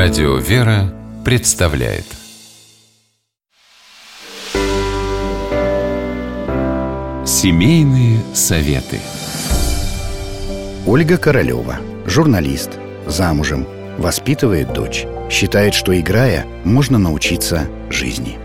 Радио «Вера» представляет Семейные советы Ольга Королева, журналист, замужем, воспитывает дочь. Считает, что играя, можно научиться жизни.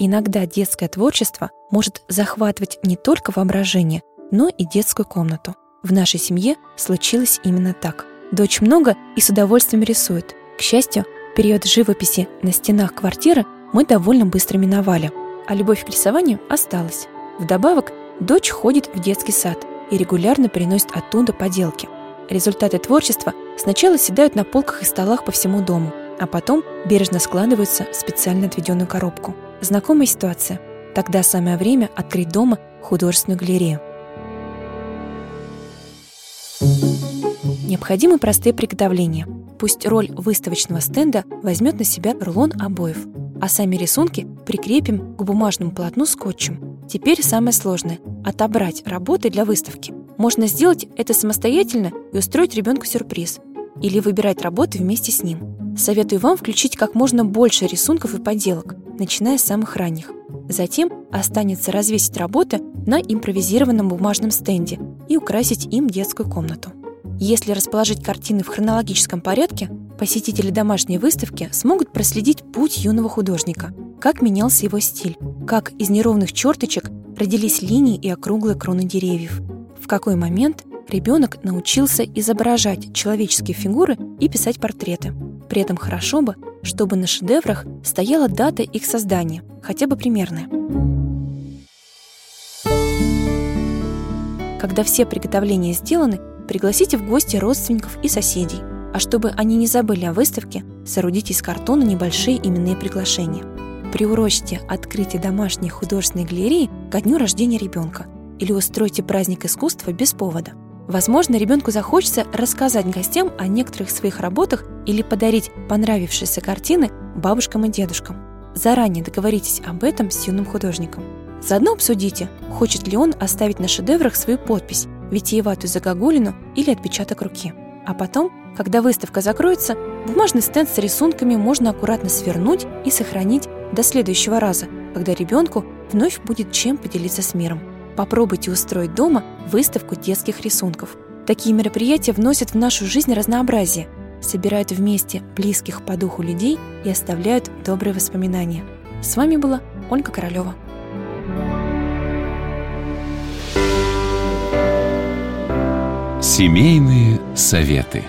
Иногда детское творчество может захватывать не только воображение, но и детскую комнату. В нашей семье случилось именно так. Дочь много и с удовольствием рисует. К счастью, период живописи на стенах квартиры мы довольно быстро миновали, а любовь к рисованию осталась. Вдобавок, дочь ходит в детский сад и регулярно приносит оттуда поделки. Результаты творчества сначала седают на полках и столах по всему дому, а потом бережно складываются в специально отведенную коробку. Знакомая ситуация. Тогда самое время открыть дома художественную галерею. Необходимы простые приготовления. Пусть роль выставочного стенда возьмет на себя рулон обоев, а сами рисунки прикрепим к бумажному полотну скотчем. Теперь самое сложное – отобрать работы для выставки. Можно сделать это самостоятельно и устроить ребенку сюрприз. Или выбирать работы вместе с ним. Советую вам включить как можно больше рисунков и поделок, начиная с самых ранних. Затем останется развесить работы на импровизированном бумажном стенде и украсить им детскую комнату. Если расположить картины в хронологическом порядке, посетители домашней выставки смогут проследить путь юного художника, как менялся его стиль, как из неровных черточек родились линии и округлые кроны деревьев, в какой момент ребенок научился изображать человеческие фигуры и писать портреты. При этом хорошо бы, чтобы на шедеврах стояла дата их создания, хотя бы примерная. Когда все приготовления сделаны, пригласите в гости родственников и соседей. А чтобы они не забыли о выставке, соорудите из картона небольшие именные приглашения. Приурочьте открытие домашней художественной галереи ко дню рождения ребенка или устройте праздник искусства без повода. Возможно, ребенку захочется рассказать гостям о некоторых своих работах или подарить понравившиеся картины бабушкам и дедушкам. Заранее договоритесь об этом с юным художником. Заодно обсудите, хочет ли он оставить на шедеврах свою подпись витиеватую загогулину или отпечаток руки. А потом, когда выставка закроется, бумажный стенд с рисунками можно аккуратно свернуть и сохранить до следующего раза, когда ребенку вновь будет чем поделиться с миром. Попробуйте устроить дома выставку детских рисунков. Такие мероприятия вносят в нашу жизнь разнообразие, собирают вместе близких по духу людей и оставляют добрые воспоминания. С вами была Ольга Королева. Семейные советы.